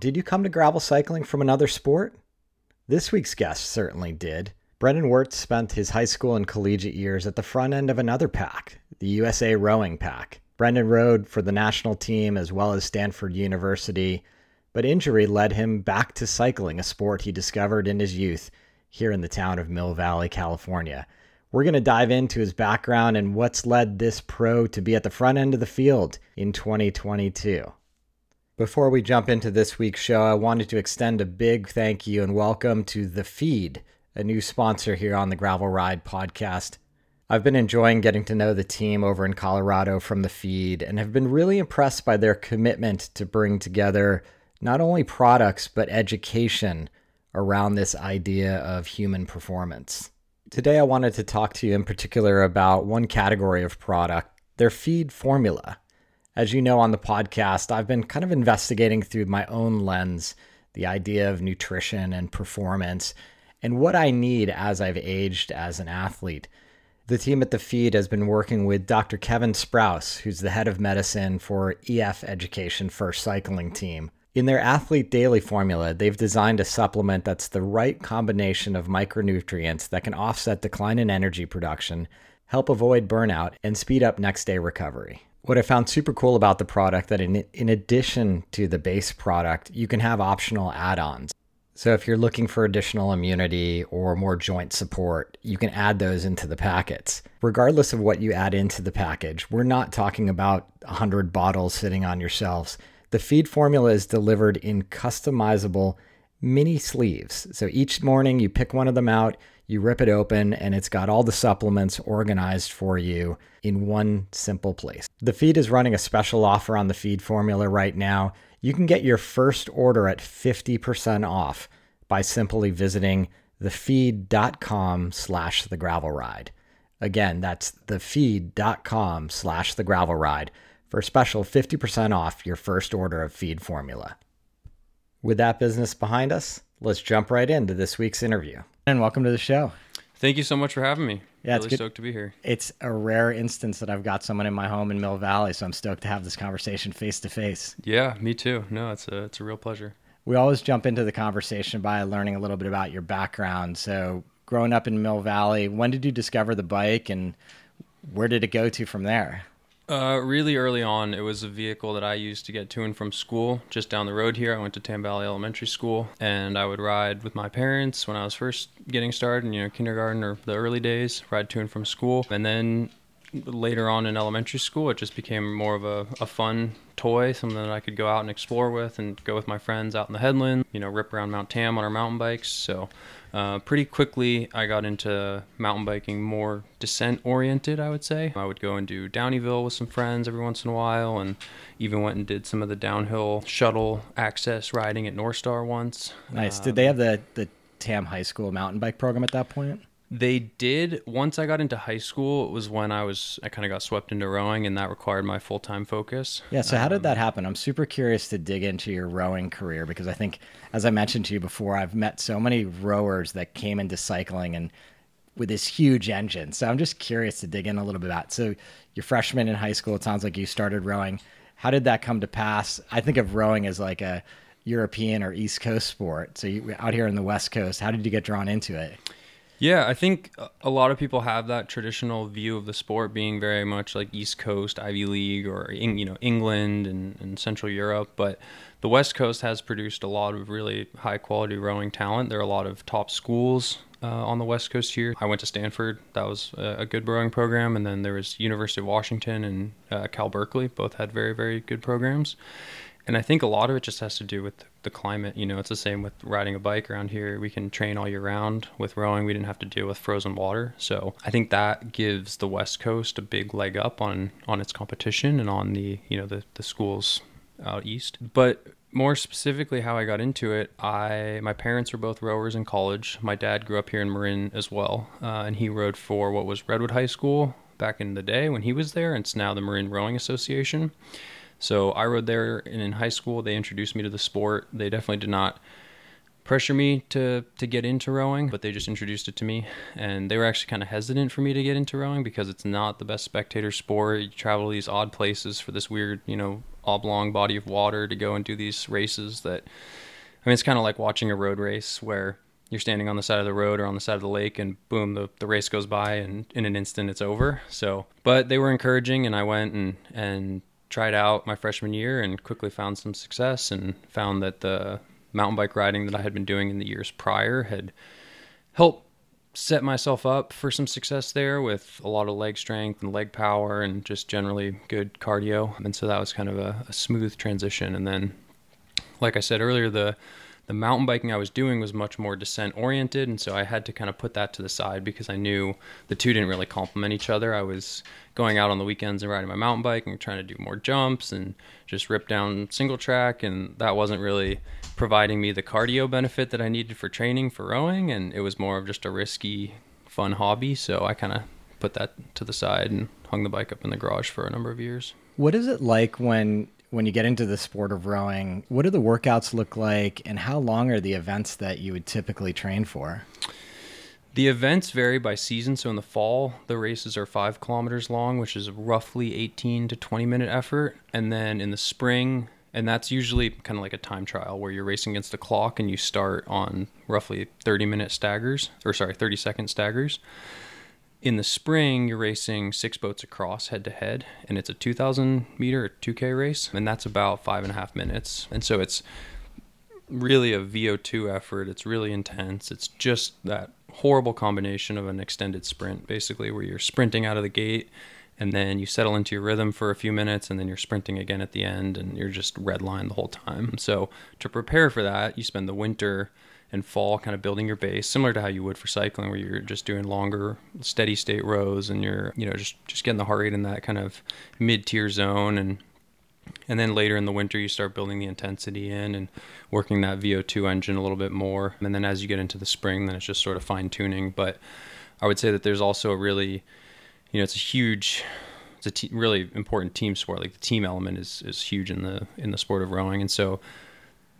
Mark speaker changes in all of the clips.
Speaker 1: Did you come to gravel cycling from another sport? This week's guest certainly did. Brennan Wertz spent his high school and collegiate years at the front end of another pack, the USA Rowing Pack. Brennan rowed for the national team as well as Stanford University, but injury led him back to cycling, a sport he discovered in his youth here in the town of Mill Valley, California. We're going to dive into his background and what's led this pro to be at the front end of the field in 2022. Before we jump into this week's show, I wanted to extend a big thank you and welcome to The Feed, a new sponsor here on the Gravel Ride podcast. I've been enjoying getting to know the team over in Colorado from The Feed and have been really impressed by their commitment to bring together not only products but education around this idea of human performance. Today, I wanted to talk to you in particular about one category of product, their feed formula. As you know on the podcast, I've been kind of investigating through my own lens the idea of nutrition and performance and what I need as I've aged as an athlete. The team at the feed has been working with Dr. Kevin Sprouse, who's the head of medicine for EF Education First Cycling Team. In their Athlete Daily formula, they've designed a supplement that's the right combination of micronutrients that can offset decline in energy production, help avoid burnout, and speed up next day recovery. What I found super cool about the product that in, in addition to the base product, you can have optional add-ons. So if you're looking for additional immunity or more joint support, you can add those into the packets. Regardless of what you add into the package, we're not talking about 100 bottles sitting on your shelves. The feed formula is delivered in customizable mini sleeves. So each morning you pick one of them out, you rip it open, and it's got all the supplements organized for you in one simple place. The feed is running a special offer on the feed formula right now. You can get your first order at 50% off by simply visiting thefeed.com slash the gravel ride. Again, that's thefeed.com slash the gravel ride for a special 50% off your first order of feed formula. With that business behind us, let's jump right into this week's interview. And welcome to the show.
Speaker 2: Thank you so much for having me.
Speaker 1: Yeah,
Speaker 2: really
Speaker 1: it's good.
Speaker 2: stoked to be here.
Speaker 1: It's a rare instance that I've got someone in my home in Mill Valley, so I'm stoked to have this conversation face to face.
Speaker 2: Yeah, me too. No, it's a it's a real pleasure.
Speaker 1: We always jump into the conversation by learning a little bit about your background. So, growing up in Mill Valley, when did you discover the bike and where did it go to from there?
Speaker 2: Uh, really early on, it was a vehicle that I used to get to and from school. Just down the road here, I went to Tam Valley Elementary School, and I would ride with my parents when I was first getting started, in you know, kindergarten or the early days, ride to and from school. And then later on in elementary school, it just became more of a, a fun toy, something that I could go out and explore with and go with my friends out in the headland, you know, rip around Mount Tam on our mountain bikes. So uh, pretty quickly, I got into mountain biking more descent oriented, I would say. I would go and do Downieville with some friends every once in a while, and even went and did some of the downhill shuttle access riding at North Star once.
Speaker 1: Nice. Did they have the, the Tam High School mountain bike program at that point?
Speaker 2: They did. Once I got into high school, it was when I was I kind of got swept into rowing, and that required my full time focus.
Speaker 1: Yeah. So how did that um, happen? I'm super curious to dig into your rowing career because I think, as I mentioned to you before, I've met so many rowers that came into cycling and with this huge engine. So I'm just curious to dig in a little bit about. So you're freshman in high school. It sounds like you started rowing. How did that come to pass? I think of rowing as like a European or East Coast sport. So you out here in the West Coast, how did you get drawn into it?
Speaker 2: Yeah, I think a lot of people have that traditional view of the sport being very much like East Coast, Ivy League, or you know England and, and Central Europe. But the West Coast has produced a lot of really high quality rowing talent. There are a lot of top schools uh, on the West Coast here. I went to Stanford. That was a, a good rowing program, and then there was University of Washington and uh, Cal Berkeley. Both had very very good programs. And I think a lot of it just has to do with the climate. You know, it's the same with riding a bike around here. We can train all year round. With rowing, we didn't have to deal with frozen water. So I think that gives the West Coast a big leg up on on its competition and on the you know the the schools out east. But more specifically how I got into it, I my parents were both rowers in college. My dad grew up here in Marin as well, uh, and he rowed for what was Redwood High School back in the day when he was there, and it's now the Marin Rowing Association. So I rowed there, and in high school they introduced me to the sport. They definitely did not pressure me to to get into rowing, but they just introduced it to me, and they were actually kind of hesitant for me to get into rowing because it's not the best spectator sport. You travel to these odd places for this weird, you know, oblong body of water to go and do these races that I mean it's kind of like watching a road race where you're standing on the side of the road or on the side of the lake and boom the, the race goes by and in an instant it's over so but they were encouraging and i went and and tried out my freshman year and quickly found some success and found that the mountain bike riding that i had been doing in the years prior had helped set myself up for some success there with a lot of leg strength and leg power and just generally good cardio. And so that was kind of a, a smooth transition. And then, like I said earlier, the the mountain biking I was doing was much more descent oriented, and so I had to kind of put that to the side because I knew the two didn't really complement each other. I was going out on the weekends and riding my mountain bike and trying to do more jumps and just rip down single track, and that wasn't really providing me the cardio benefit that I needed for training for rowing, and it was more of just a risky, fun hobby. So I kind of put that to the side and hung the bike up in the garage for a number of years.
Speaker 1: What is it like when when you get into the sport of rowing, what do the workouts look like and how long are the events that you would typically train for?
Speaker 2: The events vary by season. So in the fall, the races are five kilometers long, which is roughly 18 to 20 minute effort. And then in the spring, and that's usually kind of like a time trial where you're racing against the clock and you start on roughly 30 minute staggers, or sorry, 30 second staggers in the spring you're racing six boats across head to head and it's a 2000 meter 2k race and that's about five and a half minutes. And so it's really a vo2 effort. It's really intense. It's just that horrible combination of an extended sprint basically where you're sprinting out of the gate and then you settle into your rhythm for a few minutes and then you're sprinting again at the end and you're just red line the whole time. So to prepare for that you spend the winter and fall kind of building your base similar to how you would for cycling where you're just doing longer steady state rows and you're you know just just getting the heart rate in that kind of mid-tier zone. And and then later in the winter you start building the intensity in and working that VO2 engine a little bit more. And then as you get into the spring then it's just sort of fine tuning but I would say that there's also a really you know it's a huge it's a t- really important team sport. Like the team element is is huge in the in the sport of rowing. And so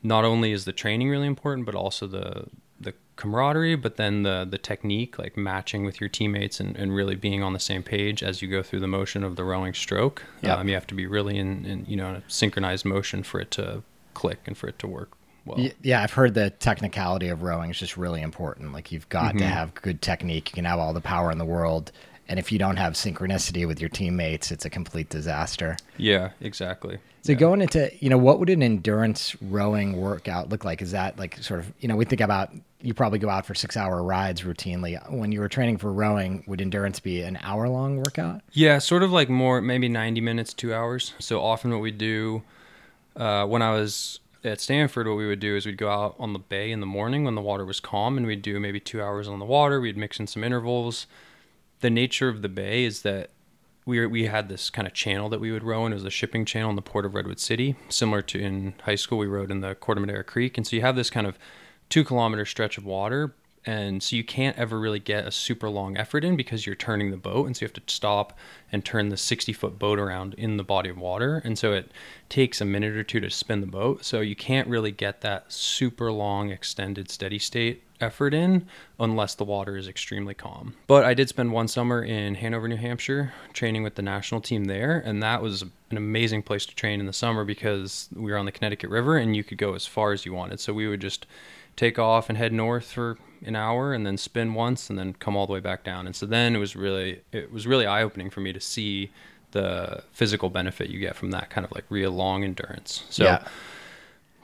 Speaker 2: not only is the training really important, but also the the camaraderie, but then the the technique, like matching with your teammates and, and really being on the same page as you go through the motion of the rowing stroke. Yep. Um, you have to be really in, in you know synchronized motion for it to click and for it to work well.
Speaker 1: Yeah, I've heard the technicality of rowing is just really important. Like you've got mm-hmm. to have good technique. You can have all the power in the world, and if you don't have synchronicity with your teammates, it's a complete disaster.
Speaker 2: Yeah, exactly.
Speaker 1: So
Speaker 2: yeah.
Speaker 1: going into, you know, what would an endurance rowing workout look like? Is that like sort of, you know, we think about you probably go out for six hour rides routinely. When you were training for rowing, would endurance be an hour long workout?
Speaker 2: Yeah, sort of like more, maybe 90 minutes, two hours. So often what we do uh, when I was at Stanford, what we would do is we'd go out on the bay in the morning when the water was calm and we'd do maybe two hours on the water. We'd mix in some intervals the nature of the bay is that we we had this kind of channel that we would row in. It was a shipping channel in the port of Redwood City, similar to in high school we rowed in the Corte Madera Creek, and so you have this kind of two kilometer stretch of water, and so you can't ever really get a super long effort in because you're turning the boat, and so you have to stop and turn the 60 foot boat around in the body of water, and so it takes a minute or two to spin the boat, so you can't really get that super long extended steady state effort in unless the water is extremely calm. But I did spend one summer in Hanover, New Hampshire, training with the national team there, and that was an amazing place to train in the summer because we were on the Connecticut River and you could go as far as you wanted. So we would just take off and head north for an hour and then spin once and then come all the way back down. And so then it was really it was really eye-opening for me to see the physical benefit you get from that kind of like real long endurance. So yeah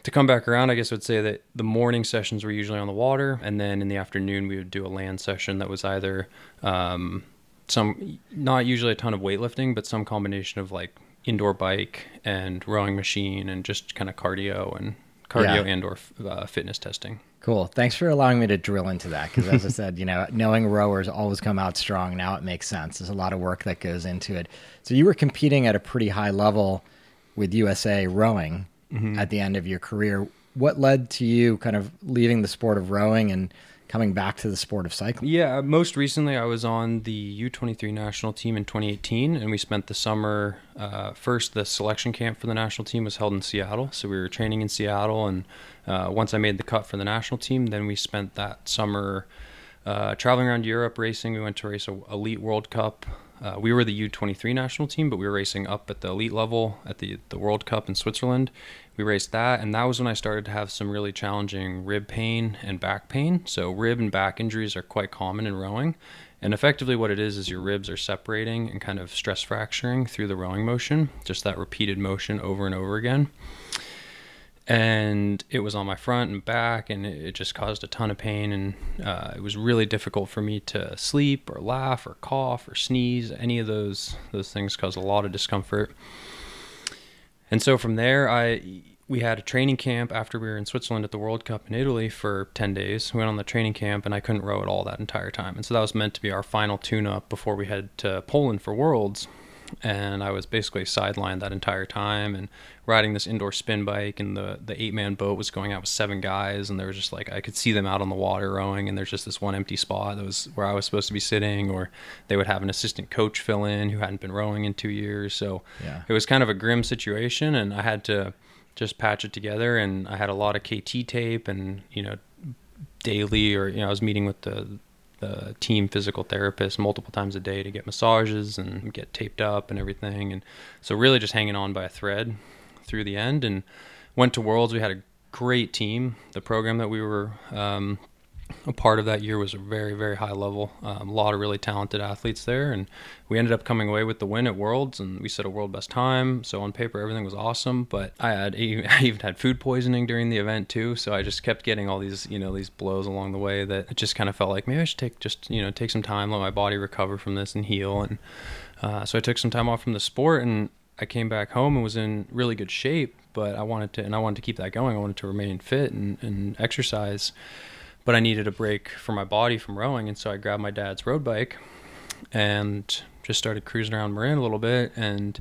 Speaker 2: to come back around, I guess I would say that the morning sessions were usually on the water, and then in the afternoon we would do a land session that was either um, some not usually a ton of weightlifting, but some combination of like indoor bike and rowing machine and just kind of cardio and cardio yeah. and or uh, fitness testing.
Speaker 1: Cool. Thanks for allowing me to drill into that because, as I said, you know, knowing rowers always come out strong. Now it makes sense. There's a lot of work that goes into it. So you were competing at a pretty high level with USA rowing mm-hmm. at the end of your career. What led to you kind of leaving the sport of rowing and coming back to the sport of cycling?
Speaker 2: Yeah, most recently I was on the U23 national team in 2018, and we spent the summer. Uh, first, the selection camp for the national team was held in Seattle, so we were training in Seattle. And uh, once I made the cut for the national team, then we spent that summer uh, traveling around Europe racing. We went to race a Elite World Cup. Uh, we were the U23 national team, but we were racing up at the elite level at the the World Cup in Switzerland. We raced that and that was when i started to have some really challenging rib pain and back pain. So rib and back injuries are quite common in rowing and effectively what it is is your ribs are separating and kind of stress fracturing through the rowing motion just that repeated motion over and over again and it was on my front and back and it just caused a ton of pain and uh, it was really difficult for me to sleep or laugh or cough or sneeze any of those those things caused a lot of discomfort and so from there, I we had a training camp after we were in Switzerland at the World Cup in Italy for 10 days. We went on the training camp and I couldn't row at all that entire time. And so that was meant to be our final tune up before we head to Poland for Worlds and I was basically sidelined that entire time and riding this indoor spin bike and the the eight man boat was going out with seven guys and there was just like I could see them out on the water rowing and there's just this one empty spot that was where I was supposed to be sitting or they would have an assistant coach fill in who hadn't been rowing in two years so yeah. it was kind of a grim situation and I had to just patch it together and I had a lot of KT tape and you know daily or you know I was meeting with the the team physical therapist multiple times a day to get massages and get taped up and everything. And so really just hanging on by a thread through the end and went to Worlds. We had a great team. The program that we were um, a part of that year was a very very high level. Um, a lot of really talented athletes there and we ended up coming away with the win at worlds and we set a world best time. So on paper everything was awesome but i had i even had food poisoning during the event too. So i just kept getting all these you know these blows along the way that it just kind of felt like maybe i should take just you know take some time let my body recover from this and heal. And uh, so i took some time off from the sport and i came back home and was in really good shape but i wanted to and i wanted to keep that going. I wanted to remain fit and, and exercise but I needed a break for my body from rowing, and so I grabbed my dad's road bike and just started cruising around Marin a little bit, and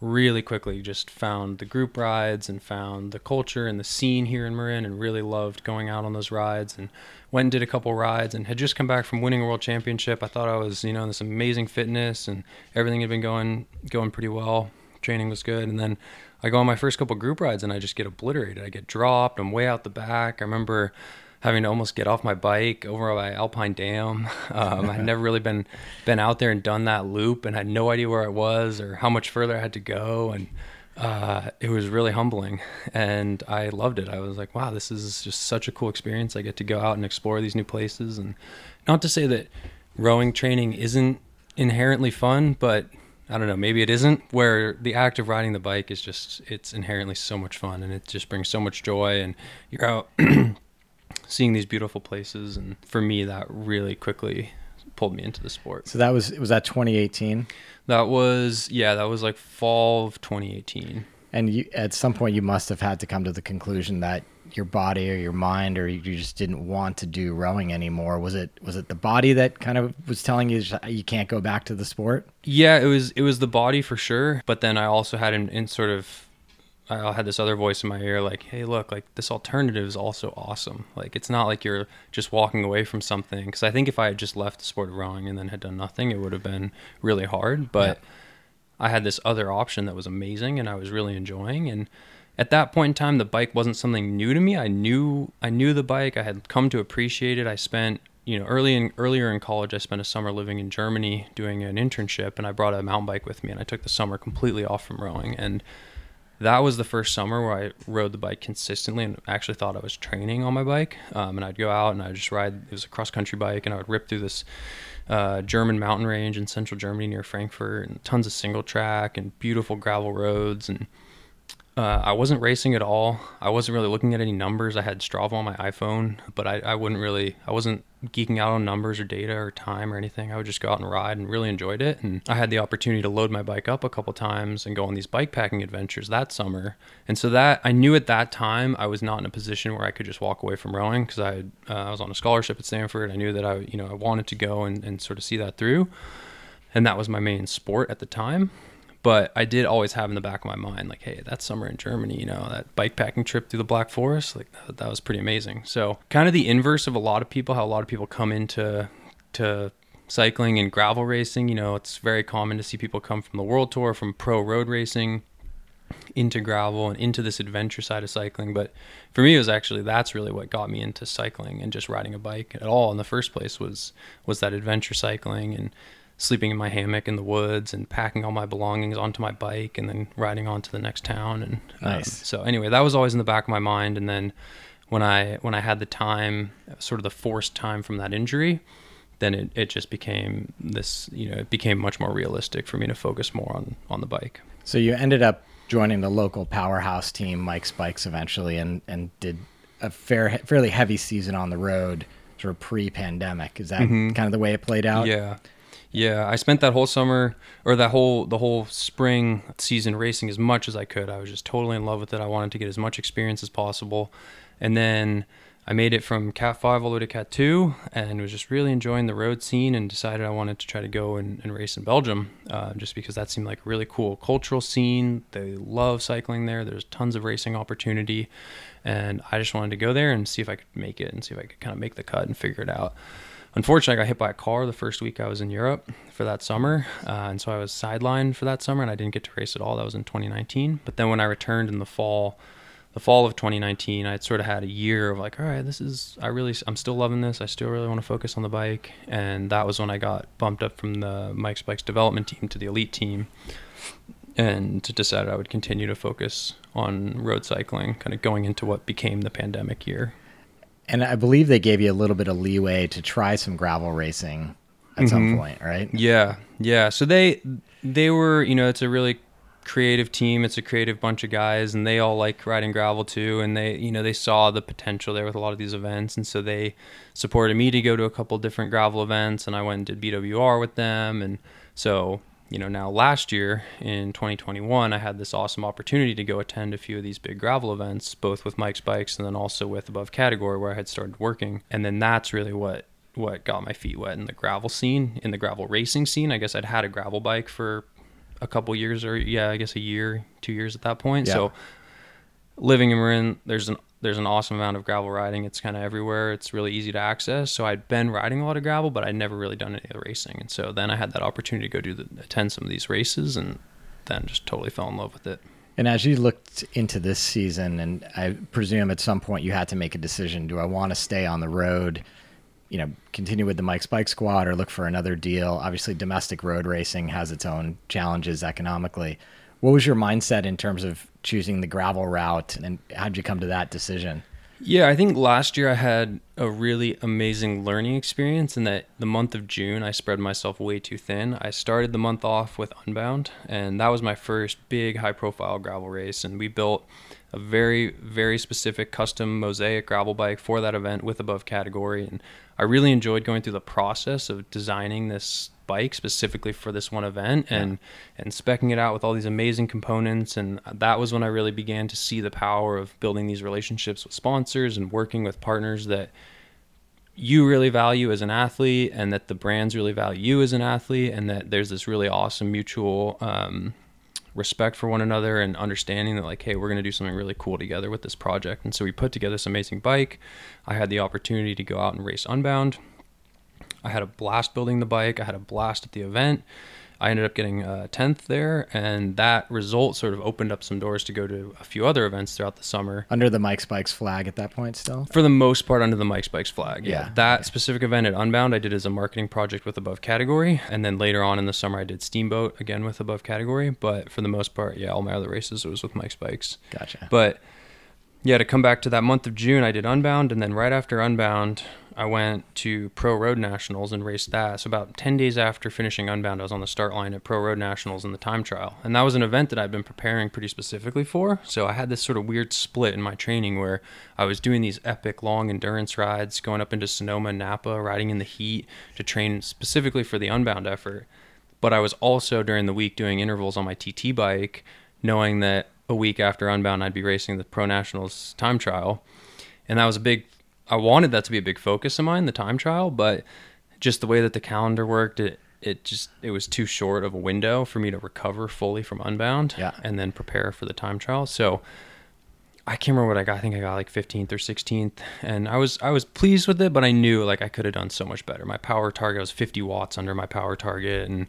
Speaker 2: really quickly just found the group rides and found the culture and the scene here in Marin, and really loved going out on those rides, and went and did a couple rides, and had just come back from winning a world championship. I thought I was, you know, in this amazing fitness, and everything had been going going pretty well. Training was good, and then I go on my first couple group rides, and I just get obliterated. I get dropped. I'm way out the back. I remember having to almost get off my bike over by Alpine Dam. Um, I'd never really been been out there and done that loop, and had no idea where I was or how much further I had to go, and uh, it was really humbling. And I loved it. I was like, wow, this is just such a cool experience. I get to go out and explore these new places, and not to say that rowing training isn't inherently fun, but I don't know, maybe it isn't. Where the act of riding the bike is just, it's inherently so much fun and it just brings so much joy. And you're out seeing these beautiful places, and for me, that really quickly pulled me into the sport.
Speaker 1: So that was was that 2018.
Speaker 2: That was yeah, that was like fall of 2018.
Speaker 1: And you, at some point, you must have had to come to the conclusion that your body or your mind or you just didn't want to do rowing anymore was it was it the body that kind of was telling you you can't go back to the sport
Speaker 2: yeah it was it was the body for sure but then i also had in, in sort of I had this other voice in my ear like, "Hey, look, like this alternative is also awesome. Like it's not like you're just walking away from something." Because I think if I had just left the sport of rowing and then had done nothing, it would have been really hard. But yeah. I had this other option that was amazing, and I was really enjoying. And at that point in time, the bike wasn't something new to me. I knew I knew the bike. I had come to appreciate it. I spent you know early in earlier in college, I spent a summer living in Germany doing an internship, and I brought a mountain bike with me, and I took the summer completely off from rowing and that was the first summer where I rode the bike consistently and actually thought I was training on my bike. Um, and I'd go out and I'd just ride, it was a cross country bike, and I would rip through this uh, German mountain range in central Germany near Frankfurt and tons of single track and beautiful gravel roads. And uh, I wasn't racing at all. I wasn't really looking at any numbers. I had Strava on my iPhone, but I, I wouldn't really, I wasn't geeking out on numbers or data or time or anything. I would just go out and ride and really enjoyed it. And I had the opportunity to load my bike up a couple times and go on these bike packing adventures that summer. And so that I knew at that time I was not in a position where I could just walk away from rowing because I uh, I was on a scholarship at Stanford. I knew that I you know I wanted to go and, and sort of see that through, and that was my main sport at the time. But I did always have in the back of my mind, like, hey, that summer in Germany, you know, that bike packing trip through the Black Forest, like that, that was pretty amazing. So kind of the inverse of a lot of people, how a lot of people come into to cycling and gravel racing. You know, it's very common to see people come from the World Tour, from pro road racing into gravel and into this adventure side of cycling. But for me, it was actually that's really what got me into cycling and just riding a bike at all in the first place was was that adventure cycling and sleeping in my hammock in the woods and packing all my belongings onto my bike and then riding on to the next town. And
Speaker 1: um,
Speaker 2: so anyway, that was always in the back of my mind. And then when I when I had the time, sort of the forced time from that injury, then it, it just became this you know it became much more realistic for me to focus more on on the bike
Speaker 1: so you ended up joining the local powerhouse team mike's bikes eventually and and did a fair fairly heavy season on the road sort of pre-pandemic is that mm-hmm. kind of the way it played out
Speaker 2: yeah yeah i spent that whole summer or that whole the whole spring season racing as much as i could i was just totally in love with it i wanted to get as much experience as possible and then I made it from Cat 5 all the way to Cat 2 and was just really enjoying the road scene and decided I wanted to try to go and, and race in Belgium uh, just because that seemed like a really cool cultural scene. They love cycling there, there's tons of racing opportunity. And I just wanted to go there and see if I could make it and see if I could kind of make the cut and figure it out. Unfortunately, I got hit by a car the first week I was in Europe for that summer. Uh, and so I was sidelined for that summer and I didn't get to race at all. That was in 2019. But then when I returned in the fall, the fall of 2019, I'd sort of had a year of like, all right, this is, I really, I'm still loving this. I still really want to focus on the bike. And that was when I got bumped up from the Mike's Bikes development team to the elite team and decided I would continue to focus on road cycling, kind of going into what became the pandemic year.
Speaker 1: And I believe they gave you a little bit of leeway to try some gravel racing at mm-hmm. some point, right?
Speaker 2: Yeah. Yeah. So they, they were, you know, it's a really creative team. It's a creative bunch of guys, and they all like riding gravel too. And they, you know, they saw the potential there with a lot of these events, and so they supported me to go to a couple different gravel events. And I went and did BWR with them, and so you know, now last year in 2021, I had this awesome opportunity to go attend a few of these big gravel events, both with Mike's Bikes and then also with Above Category, where I had started working. And then that's really what what got my feet wet in the gravel scene, in the gravel racing scene. I guess I'd had a gravel bike for a couple years or yeah, I guess a year, two years at that point. Yeah. So living in Marin, there's an there's an awesome amount of gravel riding. It's kind of everywhere. It's really easy to access. So I'd been riding a lot of gravel, but I'd never really done any racing. And so then I had that opportunity to go do the attend some of these races, and then just totally fell in love with it.
Speaker 1: And as you looked into this season, and I presume at some point you had to make a decision: Do I want to stay on the road? you know, continue with the Mike's Bike Squad or look for another deal. Obviously, domestic road racing has its own challenges economically. What was your mindset in terms of choosing the gravel route, and how did you come to that decision?
Speaker 2: Yeah, I think last year I had a really amazing learning experience in that the month of June I spread myself way too thin. I started the month off with Unbound, and that was my first big high profile gravel race. And we built a very, very specific custom mosaic gravel bike for that event with above category. And I really enjoyed going through the process of designing this bike specifically for this one event and yeah. and specking it out with all these amazing components. And that was when I really began to see the power of building these relationships with sponsors and working with partners that you really value as an athlete and that the brands really value you as an athlete and that there's this really awesome mutual um, respect for one another and understanding that like hey we're going to do something really cool together with this project. And so we put together this amazing bike. I had the opportunity to go out and race unbound i had a blast building the bike i had a blast at the event I ended up getting uh, a 10th there, and that result sort of opened up some doors to go to a few other events throughout the summer.
Speaker 1: Under the Mike's Bikes flag at that point, still?
Speaker 2: For the most part, under the Mike's Bikes flag. Yeah. yeah. That specific event at Unbound, I did as a marketing project with Above Category. And then later on in the summer, I did Steamboat again with Above Category. But for the most part, yeah, all my other races, it was with Mike's Bikes.
Speaker 1: Gotcha.
Speaker 2: But yeah, to come back to that month of June, I did Unbound. And then right after Unbound, I went to Pro Road Nationals and raced that. So about 10 days after finishing Unbound, I was on the start line at Pro Road Nationals in the time trial. And that was an event that I'd been preparing pretty specifically for. So I had this sort of weird split in my training where I was doing these epic long endurance rides, going up into Sonoma Napa, riding in the heat to train specifically for the Unbound effort. But I was also during the week doing intervals on my TT bike, knowing that a week after Unbound, I'd be racing the Pro Nationals time trial. And that was a big I wanted that to be a big focus of mine, the time trial, but just the way that the calendar worked, it it just it was too short of a window for me to recover fully from Unbound
Speaker 1: Yeah.
Speaker 2: and then prepare for the time trial. So I can't remember what I got. I think I got like 15th or 16th, and I was I was pleased with it, but I knew like I could have done so much better. My power target was 50 watts under my power target, and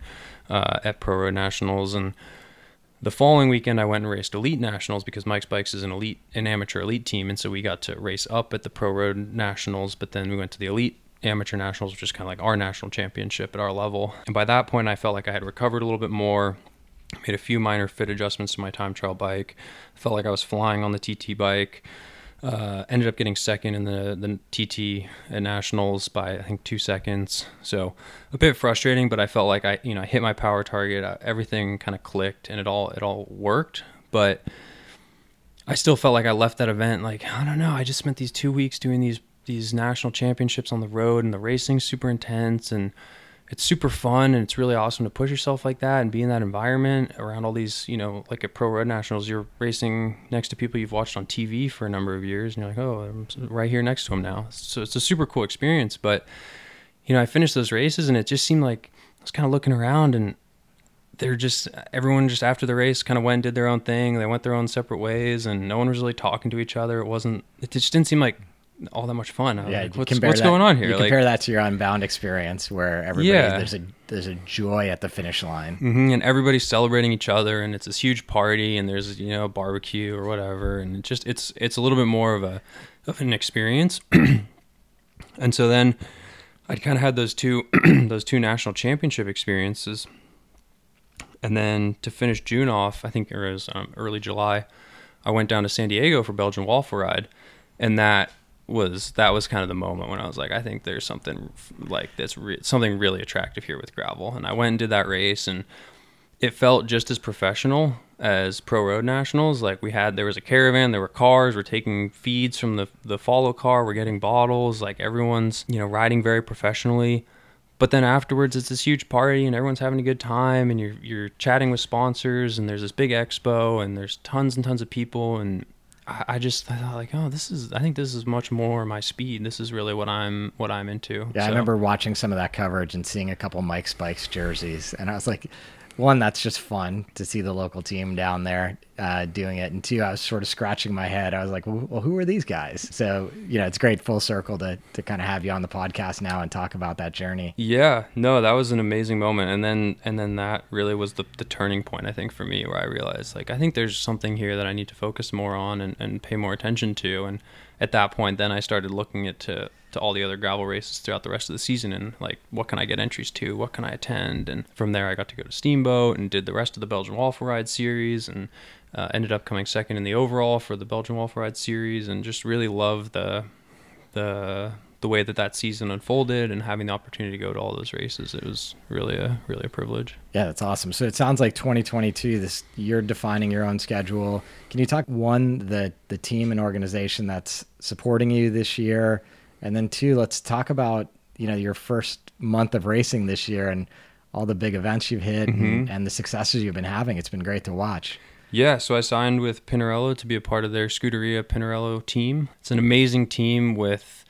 Speaker 2: uh, at Pro Road Nationals, and the following weekend I went and raced Elite Nationals because Mike's Bikes is an elite, an amateur elite team, and so we got to race up at the Pro Road Nationals, but then we went to the Elite Amateur Nationals, which is kind of like our national championship at our level. And by that point, I felt like I had recovered a little bit more made a few minor fit adjustments to my time trial bike. Felt like I was flying on the TT bike. Uh, ended up getting second in the the TT at nationals by I think two seconds. So a bit frustrating, but I felt like I you know I hit my power target. Uh, everything kind of clicked and it all it all worked. But I still felt like I left that event like I don't know. I just spent these two weeks doing these these national championships on the road, and the racing super intense and it's super fun and it's really awesome to push yourself like that and be in that environment around all these, you know, like at Pro Road Nationals, you're racing next to people you've watched on TV for a number of years and you're like, oh, I'm right here next to them now. So it's a super cool experience. But, you know, I finished those races and it just seemed like I was kind of looking around and they're just, everyone just after the race kind of went and did their own thing. They went their own separate ways and no one was really talking to each other. It wasn't, it just didn't seem like all that much fun. I was
Speaker 1: Yeah,
Speaker 2: like, what's, what's
Speaker 1: that-
Speaker 2: going on here?
Speaker 1: You
Speaker 2: Like,
Speaker 1: compare that to your Unbound experience, where everybody
Speaker 2: Yeah.
Speaker 1: there's a there's a joy at the finish line.
Speaker 2: hmm and everybody's celebrating each other and it's this huge party and there's you know barbecue or whatever and it just it's it's a little bit more of a of an experience and so then i'd kind of had those two those two national championship experiences and then to finish june off i think it was um, early july i went down to san diego for belgian waffle ride and that was that was kind of the moment when I was like, I think there's something like that's re- something really attractive here with gravel, and I went and did that race, and it felt just as professional as pro road nationals. Like we had there was a caravan, there were cars, we're taking feeds from the the follow car, we're getting bottles, like everyone's you know riding very professionally. But then afterwards, it's this huge party and everyone's having a good time, and you're you're chatting with sponsors, and there's this big expo, and there's tons and tons of people, and I, I just I thought like, oh, this is I think this is much more my speed. This is really what I'm what I'm into.
Speaker 1: Yeah, I remember watching some of that coverage and seeing a couple Mike's Bikes jerseys, and I was like, one, that's just fun to see the local team down there uh, doing it, and two, I was sort of scratching my head. I was like, well, who are these guys? So you know, it's great full circle to to kind of have you on the podcast now and talk about that journey.
Speaker 2: Yeah, no, that was an amazing moment, and then and then that really was the the turning point I think for me, where I realized like I think there's something here that I need to focus more on and, and pay more attention to, and at that point, then I started looking at to to all the other gravel races throughout the rest of the season, and like what can I get entries to, what can I attend, and from there I got to go to Steamboat and did the rest of the Belgian Waffle Ride series, and uh, ended up coming second in the overall for the Belgian Waffle Ride series, and just really loved the the the way that that season unfolded and having the opportunity to go to all those races it was really a really a privilege
Speaker 1: Yeah, that's awesome. So it sounds like 2022. This you're defining your own schedule. Can you talk one the the team and organization that's supporting you this year, and then two, let's talk about you know your first month of racing this year and all the big events you've hit and, and the successes you've been having. It's been great to watch.
Speaker 2: yeah so i signed with pinarello to be a part of their scuderia pinarello team it's an amazing team with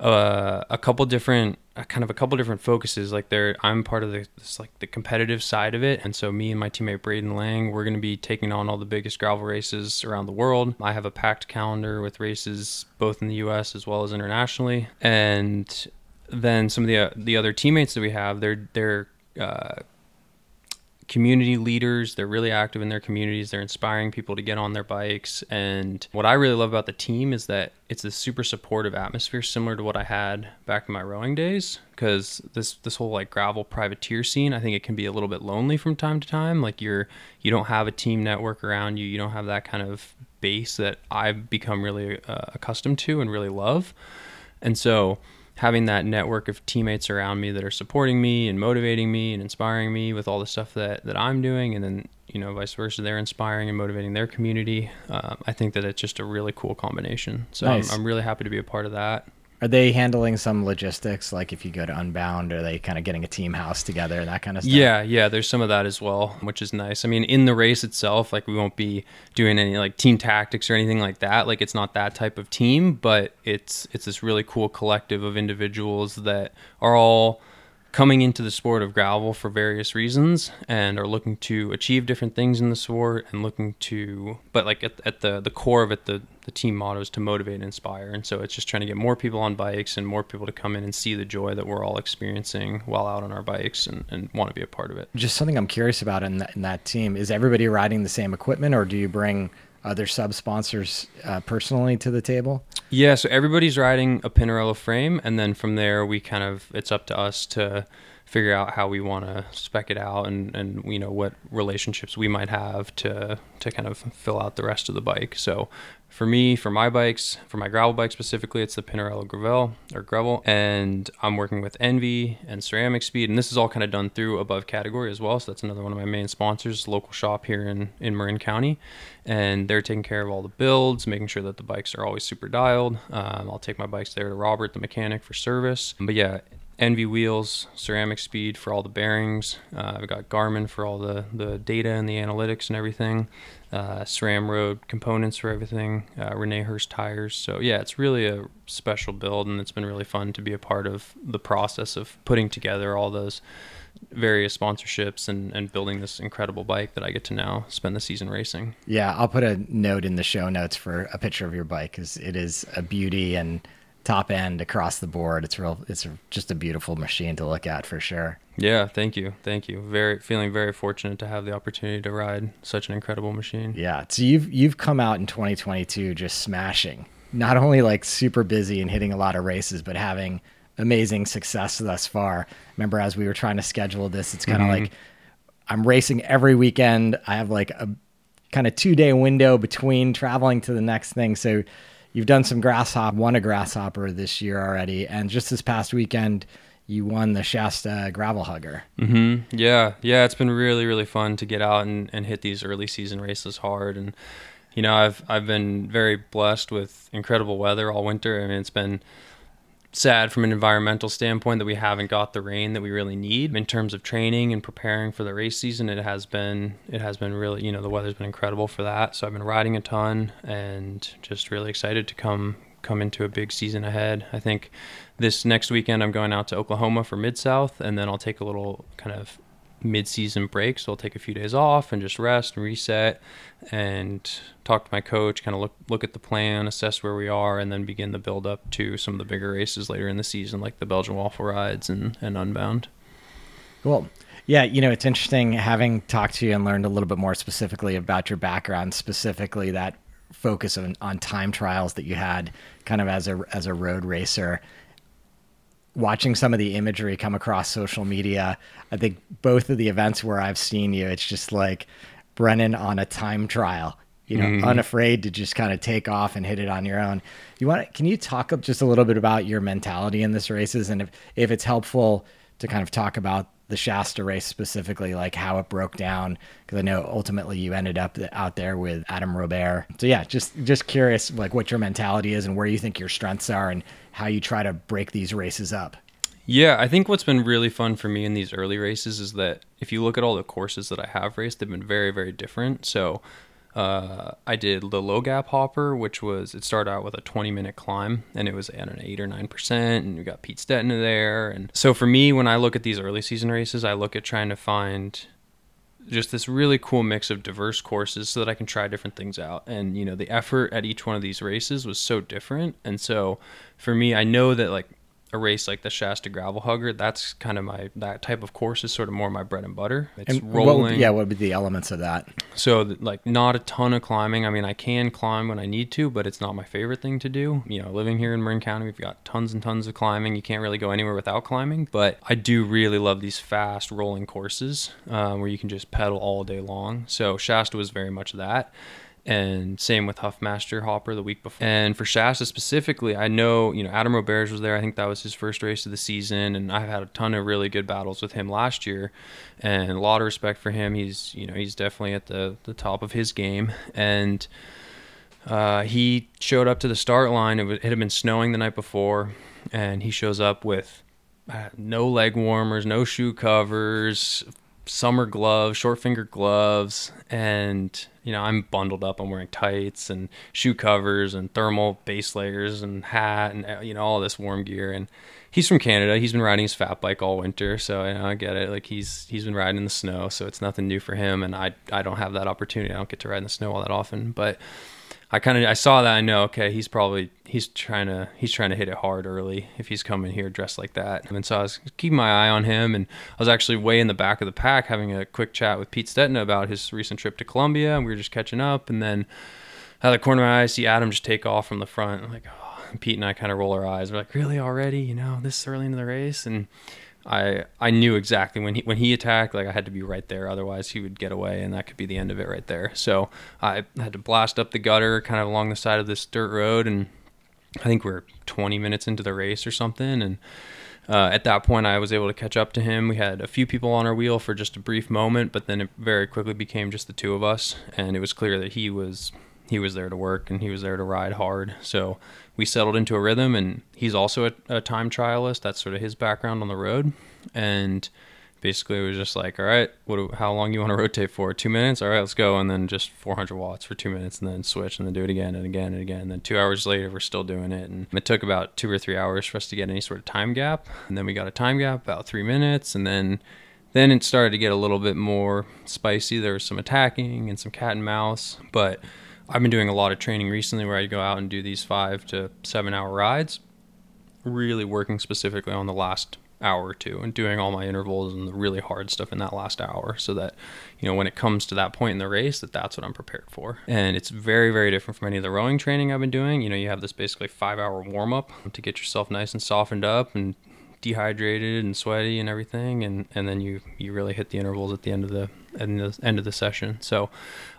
Speaker 2: uh, a couple different uh, kind of a couple different focuses like they're i'm part of the this, like the competitive side of it and so me and my teammate braden lang we're going to be taking on all the biggest gravel races around the world. I have a packed calendar with races both in the us as well as internationally and then some of the uh, the other teammates that we have they're they're uh, community leaders. They're really active in their communities. They're inspiring people to get on their bikes. And what I really love about the team is that it's a super supportive atmosphere, similar to what I had back in my rowing days. Because this this whole like gravel privateer scene, I think it can be a little bit lonely from time to time. Like you're you don't have a team network around you. You don't have that kind of base that I've become really uh, accustomed to and really love. And so having that network of teammates around me that are supporting me and motivating me and inspiring me with all the stuff that, that I'm doing, and then, you know, vice versa, they're inspiring and motivating their community. Um, I think that it's just a really cool combination. So
Speaker 1: Nice.
Speaker 2: I'm, I'm really happy to be a part of that.
Speaker 1: Are they handling some logistics? Like if you go to Unbound, are they kind of getting a team house together and that kind of stuff?
Speaker 2: Yeah, yeah, there's some of that as well, which is nice. I mean, in the race itself, like we won't be doing any like team tactics or anything like that. Like it's not that type of team, but it's it's this really cool collective of individuals that are all coming into the sport of gravel for various reasons and are looking to achieve different things in the sport and looking to but like at, at the the core of it the the team motto is to motivate and inspire. And so it's just trying to get more people on bikes and more people to come in and see the joy that we're all experiencing while out on our bikes and, and want to be a part of it.
Speaker 1: Just something i'm curious about in that, in that team. Is everybody riding the same equipment or do you bring other sub sponsors uh, personally to the table?
Speaker 2: Yeah, so everybody's riding a Pinarello frame, and then from there we kind of it's up to us to figure out how we want to spec it out and and you know what relationships we might have to to kind of fill out the rest of the bike. So for me, for my bikes, for my gravel bike specifically, it's the Pinarello Grevil or Grevil, and I'm working with ENVE and Ceramic Speed, and this is all kind of done through Above Category as well. So that's another one of my main sponsors, local shop here in in Marin County, and they're taking care of all the builds, making sure that the bikes are always super dialed. Um, I'll take my bikes there to Robert, the mechanic, for service. But yeah, ENVE wheels, ceramic speed for all the bearings. Uh, I've got Garmin for all the, the data and the analytics and everything. Uh, SRAM Road components for everything. Uh, René Herse tires. So yeah, it's really a special build, and it's been really fun to be a part of the process of putting together all those various sponsorships and, and building this incredible bike that I get to now spend the season racing.
Speaker 1: Yeah, I'll put a note in the show notes for a picture of your bike because it is a beauty and top end across the board. It's real. It's just a beautiful machine to look at for sure.
Speaker 2: Yeah, thank you, thank you. Very feeling very fortunate to have the opportunity to ride such an incredible machine.
Speaker 1: Yeah, so you've you've come out in 2022 just smashing. Not only like super busy and hitting a lot of races, but having amazing success thus far. Remember, as we were trying to schedule this, it's kind of mm-hmm. like I'm racing every weekend. I have like a kind of two day window between traveling to the next thing. So you've done some grasshopper, won a grasshopper this year already, and just this past weekend you won the Shasta Gravel Hugger.
Speaker 2: Mm-hmm. Yeah, yeah, it's been really really fun to get out and, and hit these early season races hard, and you know I've I've been very blessed with incredible weather all winter. I mean it's been sad from an environmental standpoint that we haven't got the rain that we really need. In terms of training and preparing for the race season it has been it has been really you know the weather's been incredible for that. So i've been riding a ton and just really excited to come come into a big season ahead. I think this next weekend i'm going out to oklahoma for mid south and then i'll take a little kind of mid-season break so i'll take a few days off and just rest and reset and talk to my coach kind of look look at the plan assess where we are and then begin the build up to some of the bigger races later in the season like the belgian waffle rides and, and unbound.
Speaker 1: Cool. Yeah you know it's interesting having talked to you and learned a little bit more specifically about your background specifically that focus on, on time trials that you had kind of as a as a road racer watching some of the imagery come across social media, I think both of the events where I've seen you, it's just like Brennan on a time trial, you know, mm. unafraid to just kind of take off and hit it on your own. You want to, can you talk up just a little bit about your mentality in this races and if, if it's helpful to kind of talk about the Shasta race specifically, like how it broke down, because I know ultimately you ended up out there with Adam Roberge. So yeah, just just curious, like what your mentality is and where you think your strengths are, and how you try to break these races up.
Speaker 2: Yeah, I think what's been really fun for me in these early races is that if you look at all the courses that I have raced, they've been very very different. So uh, I did the low gap hopper, which was it started out with a 20 minute climb, and it was at an eight or nine percent, and we got Pete Stetina there. And so for me, when I look at these early season races, I look at trying to find just this really cool mix of diverse courses so that I can try different things out. And you know, the effort at each one of these races was so different, and so for me, I know that like a race like the Shasta Gravel Hugger, that's kind of my that type of course is sort of more my bread and butter.
Speaker 1: It's and rolling. What would, yeah, what would be the elements of that?
Speaker 2: So like not a ton of climbing. I mean, I can climb when I need to, but it's not my favorite thing to do. You know, living here in Marin County, we've got tons and tons of climbing. You can't really go anywhere without climbing. But I do really love these fast rolling courses uh, where you can just pedal all day long. So Shasta was very much that and same with Huffmaster Hopper the week before. And for Shasta specifically, I know you know Adam Roberge was there. I think that was his first race of the season, and I've had a ton of really good battles with him last year, and a lot of respect for him. He's you know he's definitely at the the top of his game, and uh, he showed up to the start line. It, was, it had been snowing the night before, and he shows up with uh, no leg warmers, no shoe covers, summer gloves, short finger gloves, and you know I'm bundled up. I'm wearing tights and shoe covers and thermal base layers and hat and uh, you know all this warm gear. And he's from Canada. He's been riding his fat bike all winter, so you know, I get it. Like he's he's been riding in the snow, so it's nothing new for him. And I I don't have that opportunity. I don't get to ride in the snow all that often, but I kind of I saw that I know okay he's probably he's trying to he's trying to hit it hard early if he's coming here dressed like that. And so I was keeping my eye on him and I was actually way in the back of the pack having a quick chat with Pete Stetina about his recent trip to Colombia and we were just catching up and then out of the corner of my eye I see Adam just take off from the front I'm like oh Pete and I kind of roll our eyes we're like really already? You know this early in the race? And I I knew exactly when he when he attacked, like I had to be right there, otherwise he would get away, and that could be the end of it right there. So I had to blast up the gutter, kind of along the side of this dirt road, and I think we are 20 minutes into the race or something, and uh, at that point I was able to catch up to him. We had a few people on our wheel for just a brief moment, but then it very quickly became just the two of us, and it was clear that he was he was there to work and he was there to ride hard. So we settled into a rhythm, and he's also a, a time trialist. That's sort of his background on the road, and basically it was just like, all right, what? How long you want to rotate for? Two minutes? All right, let's go, and then just 400 watts for two minutes, and then switch, and then do it again and again and again. And then two hours later, we're still doing it, and it took about two or three hours for us to get any sort of time gap, and then we got a time gap about three minutes, and then then it started to get a little bit more spicy. There was some attacking and some cat and mouse, but I've been doing a lot of training recently where I go out and do these five to seven hour rides, really working specifically on the last hour or two and doing all my intervals and the really hard stuff in that last hour so that you know when it comes to that point in the race that that's what i'm prepared for. And it's very very different from any of the rowing training i've been doing. You know you have this basically five hour warm up to get yourself nice and softened up and dehydrated and sweaty and everything and and then you you really hit the intervals at the end of the at the end of the session. So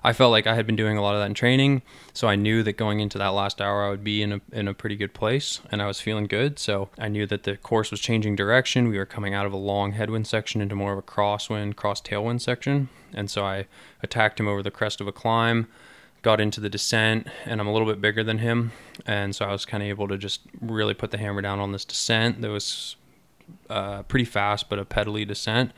Speaker 2: i felt like i had been doing a lot of that in training so i knew that going into that last hour i would be in a in a pretty good place and i was feeling good. So i knew that the course was changing direction. We were coming out of a long headwind section into more of a crosswind cross tailwind section. And so i attacked him over the crest of a climb got into the descent and I'm a little bit bigger than him. And so I was kind of able to just really put the hammer down on this descent that was uh, pretty fast, but a pedally descent.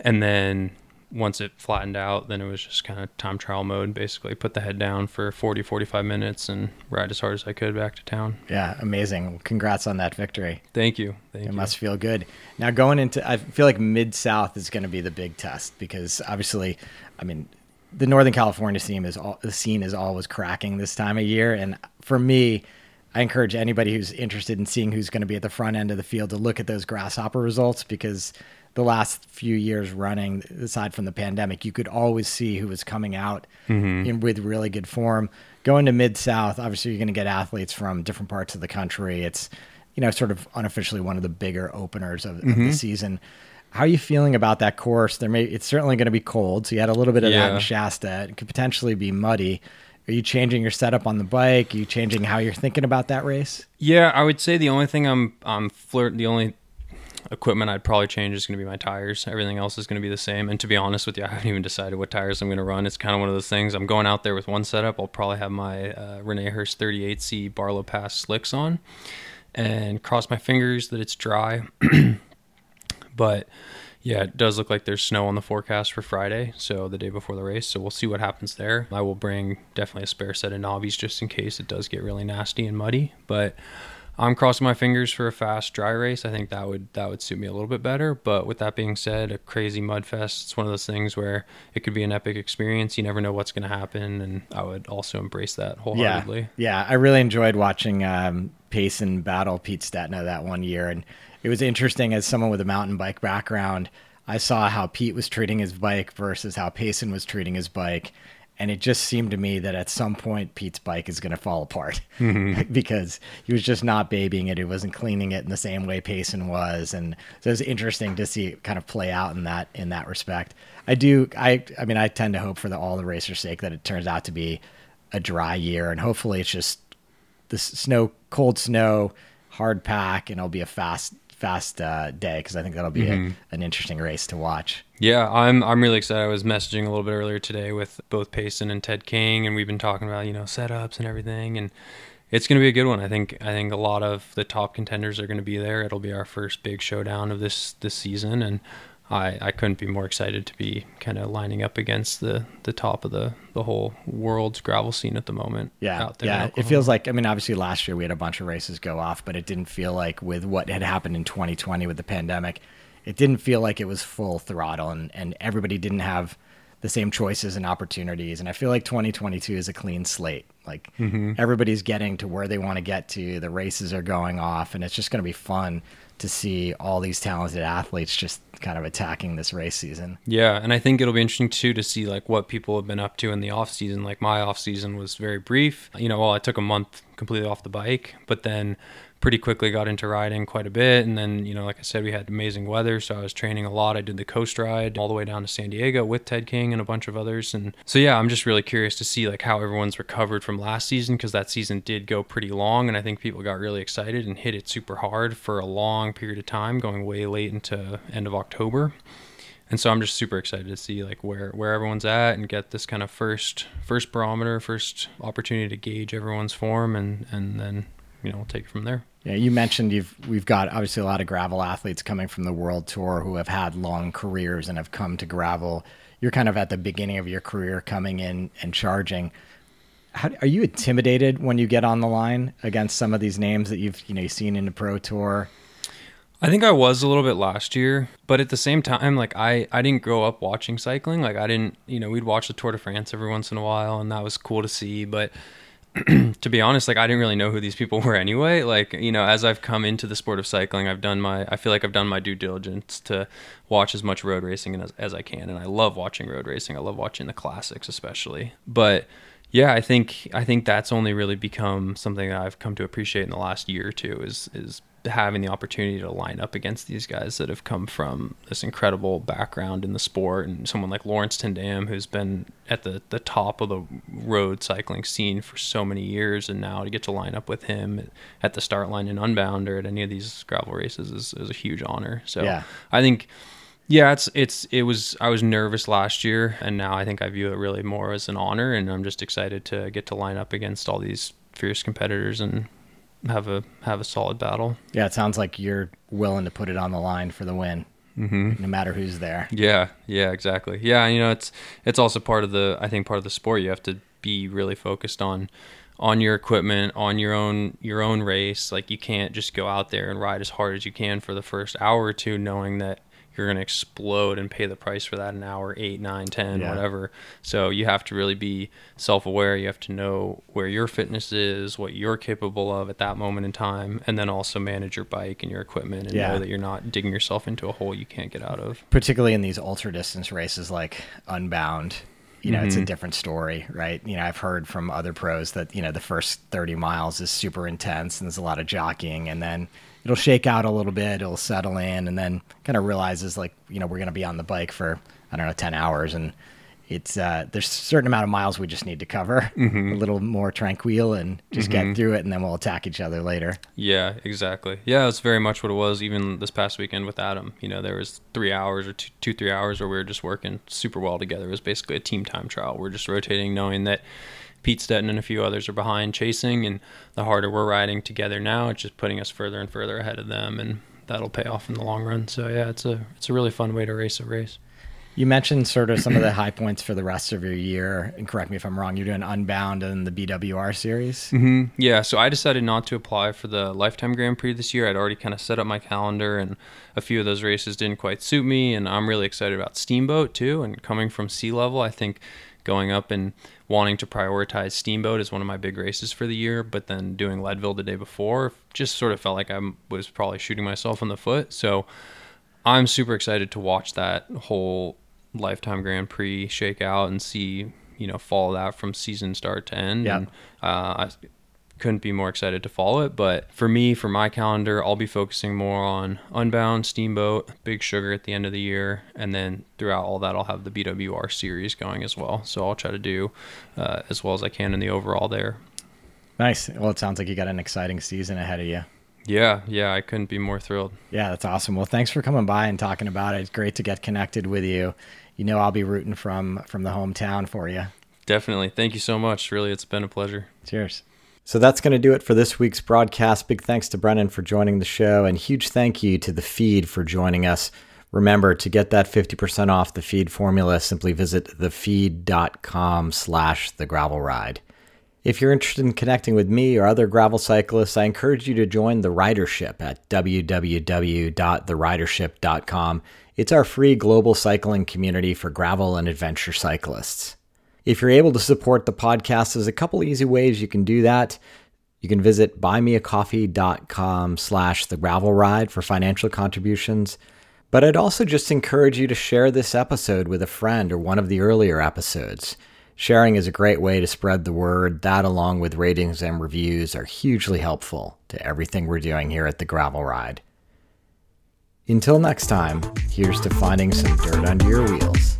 Speaker 2: And then once it flattened out, then it was just kind of time trial mode. Basically, put the head down for 40, 45 minutes and ride as hard as I could back to town.
Speaker 1: Yeah, amazing. Congrats on that victory.
Speaker 2: Thank you. Thank
Speaker 1: it
Speaker 2: you.
Speaker 1: must feel good. Now, going into, I feel like Mid South is going to be the big test because obviously, I mean, the Northern California scene is all, the scene is always cracking this time of year, and for me, I encourage anybody who's interested in seeing who's going to be at the front end of the field to look at those grasshopper results because the last few years running, aside from the pandemic, you could always see who was coming out mm-hmm. in, with really good form. Going to Mid South, obviously, you're going to get athletes from different parts of the country. It's, you know, sort of unofficially one of the bigger openers of, mm-hmm. of the mm-hmm. season. How are you feeling about that course? There may it's certainly going to be cold, so you had a little bit of yeah. that in Shasta. It could potentially be muddy. Are you changing your setup on the bike? Are you changing how you're thinking about that race?
Speaker 2: Yeah, I would say the only thing I'm I'm flirt the only equipment I'd probably change is going to be my tires. Everything else is going to be the same. And to be honest with you, I haven't even decided what tires I'm going to run. It's kind of one of those things. I'm going out there with one setup. I'll probably have my uh, Herse 38C Barlow Pass slicks on, and cross my fingers that it's dry. but yeah, it does look like there's snow on the forecast for Friday, so the day before the race. So we'll see what happens there. I will bring definitely a spare set of Navis just in case it does get really nasty and muddy. But I'm crossing my fingers for a fast dry race. I think that would that would suit me a little bit better. But with that being said, a crazy mud fest, it's one of those things where it could be an epic experience. You never know what's going to happen, and I would also embrace that wholeheartedly.
Speaker 1: Yeah, yeah. I really enjoyed watching um, Payson battle Pete Stetina that one year, and it was interesting as someone with a mountain bike background. I saw how Pete was treating his bike versus how Payson was treating his bike. And it just seemed to me that at some point Pete's bike is going to fall apart mm-hmm. because he was just not babying it. He wasn't cleaning it in the same way Payson was, and so it was interesting to see it kind of play out in that in that respect. I do. I I mean, I tend to hope for the all the racers' sake that it turns out to be a dry year, and hopefully it's just the snow, cold snow, hard pack, and it'll be a fast fast uh, day because I think that'll be mm-hmm. a, an interesting race to watch.
Speaker 2: Yeah, I'm I'm really excited. I was messaging a little bit earlier today with both Payson and Ted King, and we've been talking about you know setups and everything, and it's going to be a good one. I think I think a lot of the top contenders are going to be there. It'll be our first big showdown of this this season, and I, I couldn't be more excited to be kind of lining up against the, the top of the, the whole world's gravel scene at the moment.
Speaker 1: Yeah, yeah. It feels like I mean, obviously last year we had a bunch of races go off, but it didn't feel like with what had happened in 2020 with the pandemic, it didn't feel like it was full throttle, and and everybody didn't have the same choices and opportunities. And I feel like 2022 is a clean slate. Like mm-hmm. everybody's getting to where they want to get to. The races are going off, and it's just going to be fun to see all these talented athletes just kind of attacking this race season.
Speaker 2: Yeah, and I think it'll be interesting too to see like what people have been up to in the off season. Like my off season was very brief. You know, well, I took a month completely off the bike, but then pretty quickly got into riding quite a bit. And then, you know, like I said, we had amazing weather. So I was training a lot. I did the coast ride all the way down to San Diego with Ted King and a bunch of others. And so, yeah, I'm just really curious to see like how everyone's recovered from last season because that season did go pretty long. And I think people got really excited and hit it super hard for a long period of time, going way late into end of October and so I'm just super excited to see like where where everyone's at and get this kind of first first barometer, first opportunity to gauge everyone's form, and and then you know we'll take it from there.
Speaker 1: Yeah, you mentioned you've we've got obviously a lot of gravel athletes coming from the world tour who have had long careers and have come to gravel. You're kind of at the beginning of your career coming in and charging. How, are you intimidated when you get on the line against some of these names that you've you know seen in the pro tour?
Speaker 2: I think I was a little bit last year, but at the same time, like I, I didn't grow up watching cycling. Like I didn't, you know, we'd watch the Tour de France every once in a while, and that was cool to see. But to be honest, like I didn't really know who these people were anyway. Like, you know, as I've come into the sport of cycling, I've done my I feel like I've done my due diligence to watch as much road racing as, as I can. And I love watching road racing. I love watching the classics especially. But yeah, I think I think that's only really become something that I've come to appreciate in the last year or two is is having the opportunity to line up against these guys that have come from this incredible background in the sport and someone like Laurens ten Dam who's been at the, the top of the road cycling scene for so many years and now to get to line up with him at the start line in Unbound or at any of these gravel races is, is a huge honor. So yeah. I think yeah, it's it's it was I was nervous last year and now I think I view it really more as an honor and I'm just excited to get to line up against all these fierce competitors and have a have a solid battle.
Speaker 1: Yeah, it sounds like you're willing to put it on the line for the win, mm-hmm. no matter who's there.
Speaker 2: Yeah, yeah, exactly. Yeah, you know, it's it's also part of the I think part of the sport. You have to be really focused on on your equipment, on your own your own race. Like you can't just go out there and ride as hard as you can for the first hour or two, knowing that you're going to explode and pay the price for that an hour, eight, nine, ten, yeah. whatever. So you have to really be self aware. You have to know where your fitness is, what you're capable of at that moment in time, and then also manage your bike and your equipment and yeah. know that you're not digging yourself into a hole you can't get out of.
Speaker 1: Particularly in these ultra distance races like Unbound. You know, mm-hmm. it's a mm-hmm. different story, right? You know, I've heard from other pros that, you know, the first 30 miles is super intense and there's a lot of jockeying. And then it'll shake out a little bit, it'll settle in, and then kind of realizes like you know we're gonna be on the bike for I don't know ten hours, and it's uh, there's a certain amount of miles we just need to cover, mm-hmm. a little more tranquil, and just mm-hmm. get through it, and then we'll attack each other later.
Speaker 2: Yeah, exactly. Yeah, it's very much what it was. Even this past weekend with Adam, you know, there was three hours or two, two three hours where we were just working super well together. It was basically a team time trial. We're just rotating, knowing that Pete Stetina and a few others are behind chasing, and the harder we're riding together now, it's just putting us further and further ahead of them, and that'll pay off in the long run. So yeah, it's a it's a really fun way to race a race.
Speaker 1: You mentioned sort of some of the high points for the rest of your year, and correct me if I'm wrong. You're doing Unbound and the BWR series.
Speaker 2: Mm-hmm. Yeah, so I decided not to apply for the Lifetime Grand Prix this year. I'd already kind of set up my calendar, and a few of those races didn't quite suit me. And I'm really excited about Steamboat too. And coming from sea level, I think going up and wanting to prioritize Steamboat as one of my big races for the year, but then doing Leadville the day before just sort of felt like I was probably shooting myself in the foot. So I'm super excited to watch that whole Lifetime Grand Prix shake out and see, you know, follow that from season start to end. Yeah. And uh, I couldn't be more excited to follow it. But for me, for my calendar, I'll be focusing more on Unbound, Steamboat, Big Sugar at the end of the year, and then throughout all that, I'll have the BWR series going as well. So I'll try to do uh, as well as I can in the overall there.
Speaker 1: Nice. Well, it sounds like you got an exciting season ahead of you.
Speaker 2: Yeah, yeah, I couldn't be more thrilled.
Speaker 1: Yeah, that's awesome. Well, thanks for coming by and talking about it. It's great to get connected with you. You know, I'll be rooting from from the hometown for you.
Speaker 2: Definitely. Thank you so much. Really, it's been a pleasure.
Speaker 1: Cheers. So that's going to do it for this week's broadcast. Big thanks to Brennan for joining the show, and huge thank you to the feed for joining us. Remember, to get that 50% off the feed formula, simply visit thefeed.com slash the gravel ride. If you're interested in connecting with me or other gravel cyclists, I encourage you to join the Ridership at www.theridership.com. It's our free global cycling community for gravel and adventure cyclists. If you're able to support the podcast, there's a couple easy ways you can do that. You can visit buymeacoffee.com slash the gravel ride for financial contributions. But I'd also just encourage you to share this episode with a friend or one of the earlier episodes. Sharing is a great way to spread the word. That, along with ratings and reviews, are hugely helpful to everything we're doing here at the Gravel Ride. Until next time, here's to finding some dirt under your wheels.